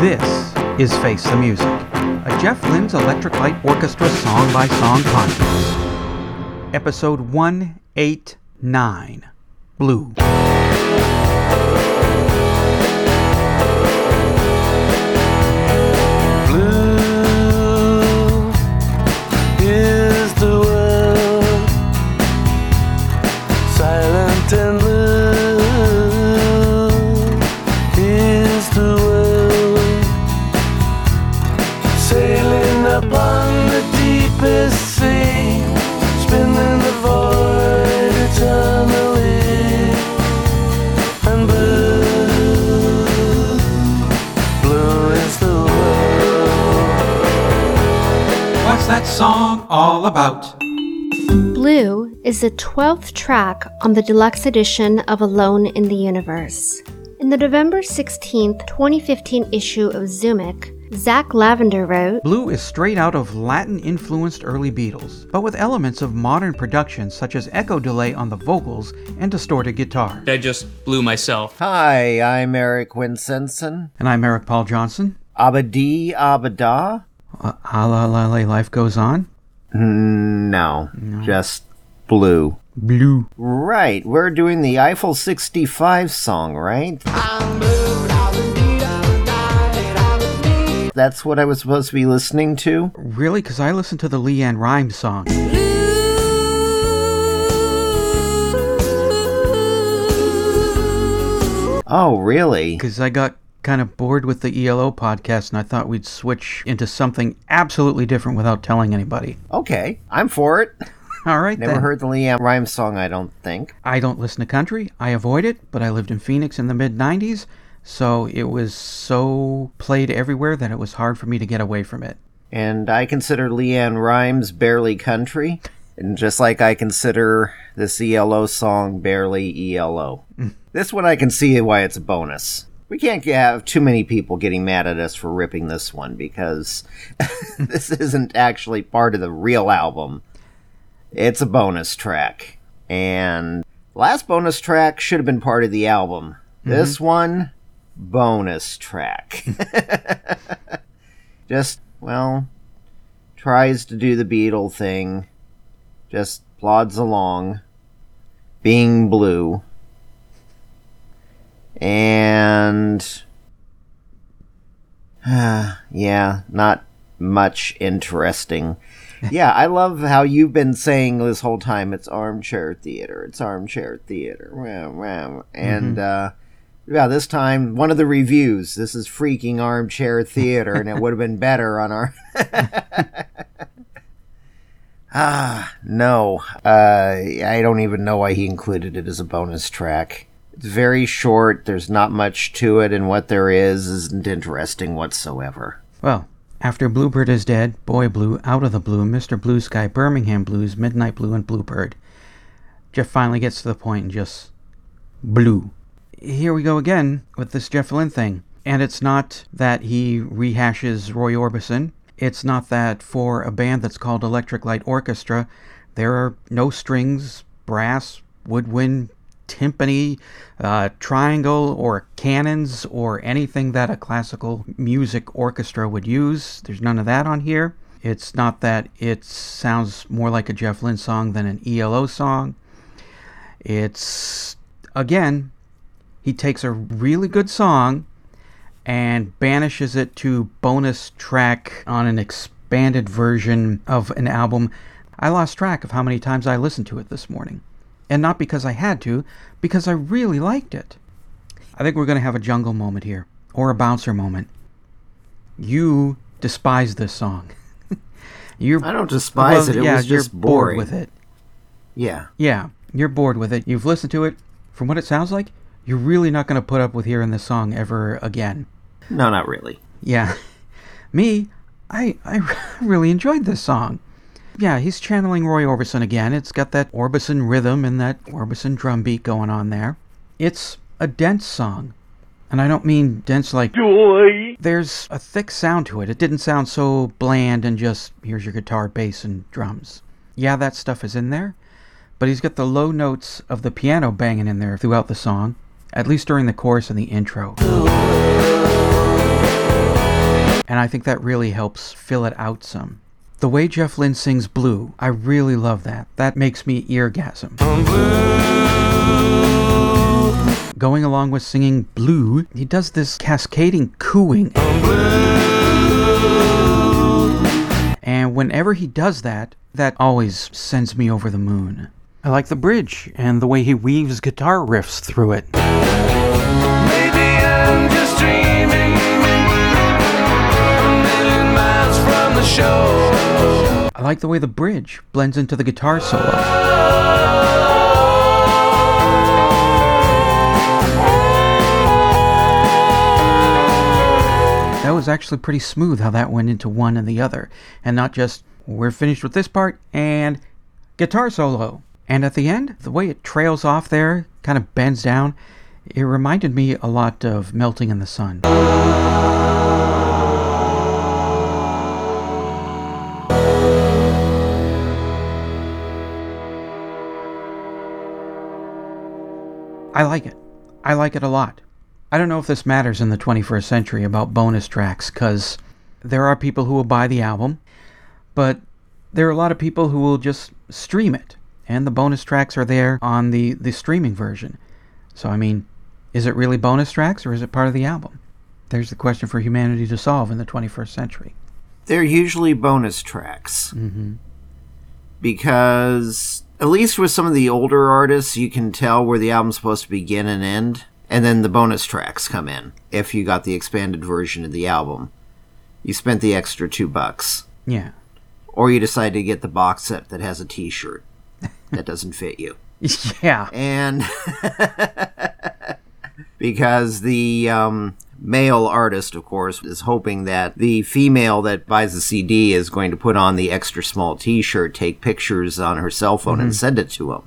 This is Face the Music, a Jeff Lynne's Electric Light Orchestra song by song podcast. Episode 189 Blue. Blue song all about? Blue is the 12th track on the deluxe edition of Alone in the Universe. In the November 16, 2015 issue of Zoomic, Zach Lavender wrote, Blue is straight out of Latin influenced early Beatles, but with elements of modern production such as echo delay on the vocals and distorted guitar. I just blew myself. Hi, I'm Eric Winsenson. And I'm Eric Paul Johnson. Ob-La-Di Ob-La-Da? Uh, a la la la, life goes on. No, just blue. Blue. Right, we're doing the Eiffel 65 song, right? That's what I was supposed to be listening to? Really? Because I listened to the LeAnn Rimes song. Oh, really? Because I got kind of bored with the ELO podcast and I thought we'd switch into something absolutely different without telling anybody. Okay, I'm for it. All right, Never then. heard the LeAnn Rimes song, I don't think. I don't listen to country. I avoid it, but I lived in Phoenix in the mid 90s, so it was so played everywhere that it was hard for me to get away from it. And I consider LeAnn Rimes barely country. And just like I consider this ELO song barely ELO. Mm. this one I can see why it's a bonus. We can't have too many people getting mad at us for ripping this one because this isn't actually part of the real album. It's a bonus track. And last bonus track should have been part of the album. Mm-hmm. This one, bonus track. Just, well, tries to do the Beatle thing, just plods along, being blue. And. yeah, not much interesting. yeah, I love how you've been saying this whole time it's armchair theater, it's armchair theater. And, uh, yeah, this time, one of the reviews. This is freaking armchair theater, and it would have been better on our. ah, no. Uh, I don't even know why he included it as a bonus track. Very short, there's not much to it, and what there is isn't interesting whatsoever. Well, after Bluebird is dead, Boy Blue, Out of the Blue, Mr. Blue Sky, Birmingham Blues, Midnight Blue, and Bluebird, Jeff finally gets to the point and just blue. Here we go again with this Jeff Lynne thing. And it's not that he rehashes Roy Orbison. It's not that for a band that's called Electric Light Orchestra, there are no strings, brass, woodwind, timpani, uh, triangle, or cannons, or anything that a classical music orchestra would use. There's none of that on here. It's not that it sounds more like a Jeff Lynne song than an ELO song. It's, again, he takes a really good song and banishes it to bonus track on an expanded version of an album. I lost track of how many times I listened to it this morning. And not because I had to, because I really liked it. I think we're going to have a jungle moment here, or a bouncer moment. You despise this song. you're, I don't despise well, it. It yeah, was you're just bored with it. Yeah. Yeah, you're bored with it. You've listened to it. From what it sounds like, you're really not going to put up with hearing this song ever again. No, not really. Yeah. Me, I I really enjoyed this song. Yeah, he's channeling Roy Orbison again. It's got that Orbison rhythm and that Orbison drum beat going on there. It's a dense song. And I don't mean dense like Joy. there's a thick sound to it. It didn't sound so bland and just here's your guitar, bass, and drums. Yeah, that stuff is in there, but he's got the low notes of the piano banging in there throughout the song, at least during the chorus and the intro. And I think that really helps fill it out some. The way Jeff Lynne sings Blue, I really love that. That makes me eargasm. Going along with singing Blue, he does this cascading cooing. And whenever he does that, that always sends me over the moon. I like the bridge and the way he weaves guitar riffs through it. Like the way the bridge blends into the guitar solo. That was actually pretty smooth how that went into one and the other, and not just we're finished with this part and guitar solo. And at the end, the way it trails off there, kind of bends down, it reminded me a lot of Melting in the Sun. I like it. I like it a lot. I don't know if this matters in the 21st century about bonus tracks, because there are people who will buy the album, but there are a lot of people who will just stream it, and the bonus tracks are there on the, the streaming version. So, I mean, is it really bonus tracks or is it part of the album? There's the question for humanity to solve in the 21st century. They're usually bonus tracks. Mm-hmm. Because, at least with some of the older artists, you can tell where the album's supposed to begin and end. And then the bonus tracks come in if you got the expanded version of the album. You spent the extra two bucks. Yeah. Or you decide to get the box set that has a t shirt that doesn't fit you. Yeah. and because the um, male artist, of course, is hoping that the female that buys the CD is going to put on the extra small T-shirt, take pictures on her cell phone, and send it to him,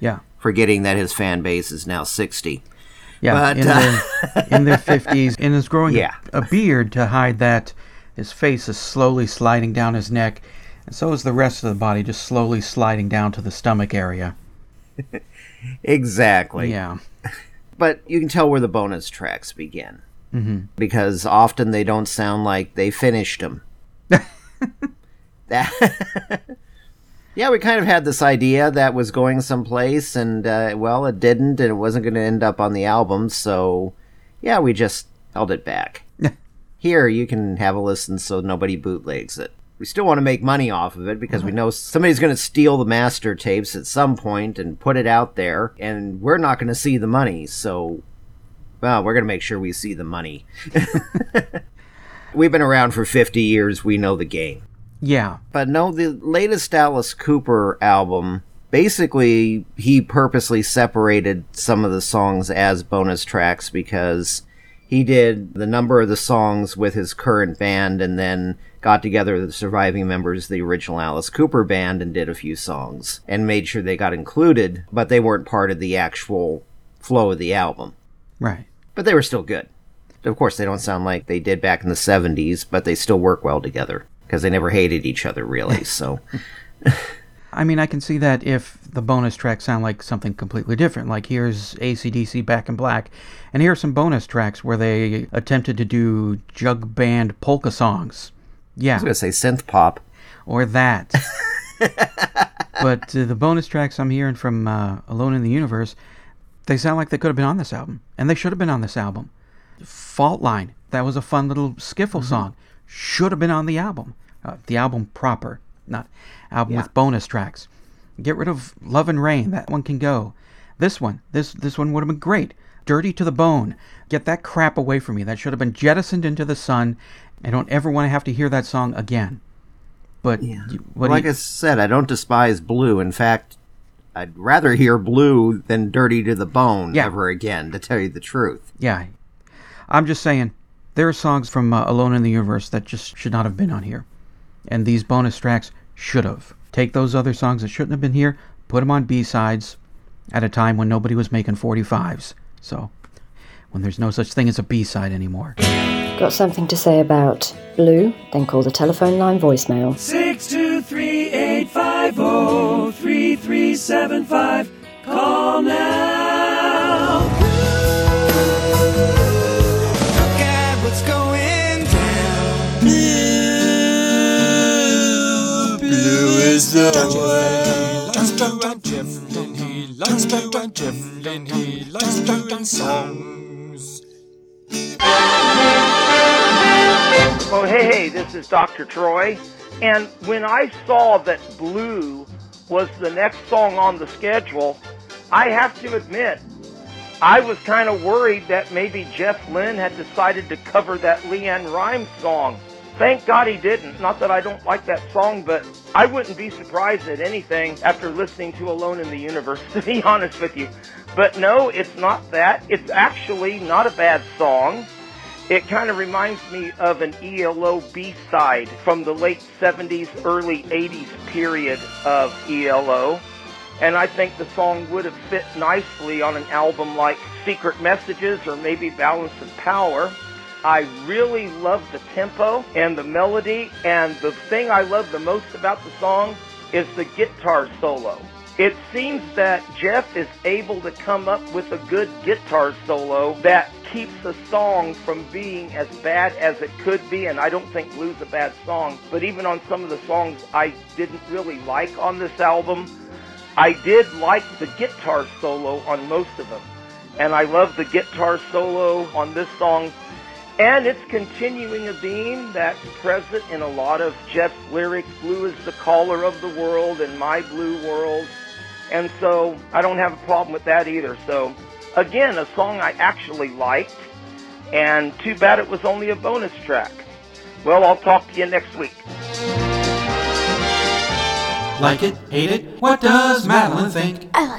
Yeah. forgetting that his fan base is now sixty. Yeah, But, in, uh, their, in their 50s, and is growing Yeah. a, a beard to hide that his face is slowly sliding down his neck, and so is the rest of the body just slowly sliding down to the stomach area. Exactly. Yeah. But you can tell where the bonus tracks begin. Mm-hmm. Because often they don't sound like they finished them. that. yeah, we kind of had this idea that was going someplace, and, uh, well, it didn't, and it wasn't going to end up on the album, so, yeah, we just held it back. Here, you can have a listen so nobody bootlegs it. We still want to make money off of it because we know somebody's going to steal the master tapes at some point and put it out there, and we're not going to see the money. So, well, we're going to make sure we see the money. We've been around for 50 years. We know the game. Yeah. But no, the latest Alice Cooper album, basically, he purposely separated some of the songs as bonus tracks because he did the number of the songs with his current band and then got together the surviving members of the original Alice Cooper band and did a few songs and made sure they got included, but they weren't part of the actual flow of the album. Right. But they were still good. Of course, they don't sound like they did back in the 70s, but they still work well together because they never hated each other, really. So, I mean, I can see that if the bonus tracks sound like something completely different. Like here's ACDC Back in Black, and here are some bonus tracks where they attempted to do jug band polka songs. Yeah. I was going to say synth pop. or that. but uh, the bonus tracks I'm hearing from uh, Alone in the Universe, they sound like they could have been on this album, and they should have been on this album. Fault Line, that was a fun little skiffle song, should have been on the album. Uh, the album proper, not album with bonus tracks. Get rid of Love and Rain, that one can go. This one, this this one would have been great. Dirty to the Bone, get that crap away from me. That should have been jettisoned into the sun. I don't ever want to have to hear that song again. But you- what like you- I said, I don't despise Blue. In fact, I'd rather hear Blue than Dirty to the Bone yeah. ever again, to tell you the truth. Yeah. I'm just saying, there are songs from uh, Alone in the Universe that just should not have been on here. And these bonus tracks should have. Take those other songs that shouldn't have been here, put them on B-sides at a time when nobody was making 45s. So, when there's no such thing as a B-side anymore. Got something to say about Blue? Then call the telephone line voicemail. 850-3375. Call now. Look at what's going down. Blue, blue is the way. Likes blue and Jeff Lynne. He likes blue and Jeff Lynne. He likes blue and songs. Well, hey, hey, this is Dr. Troy. And when I saw that Blue was the next song on the schedule, I have to admit, I was kind of worried that maybe Jeff Lynne had decided to cover that LeAnn Rimes song. Thank God he didn't. Not that I don't like that song, but I wouldn't be surprised at anything after listening to Alone in the Universe, to be honest with you. But no, it's not that. It's actually not a bad song. It kind of reminds me of an ELO B-side from the late 70s, early 80s period of ELO. And I think the song would have fit nicely on an album like Secret Messages or maybe Balance of Power. I really love the tempo and the melody, and the thing I love the most about the song is the guitar solo. It seems that Jeff is able to come up with a good guitar solo that keeps the song from being as bad as it could be, and I don't think Blue's a bad song, but even on some of the songs I didn't really like on this album, I did like the guitar solo on most of them. And I love the guitar solo on this song. And it's continuing a theme that's present in a lot of Jeff's lyrics. Blue is the color of the world and my blue world. And so I don't have a problem with that either. So again, a song I actually liked. And too bad it was only a bonus track. Well, I'll talk to you next week. Like it? Hate it? What does Madeline think?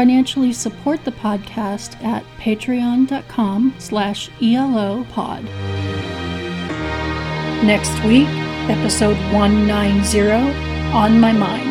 financially support the podcast at patreon.com slash elopod. Next week, episode 190, On My Mind.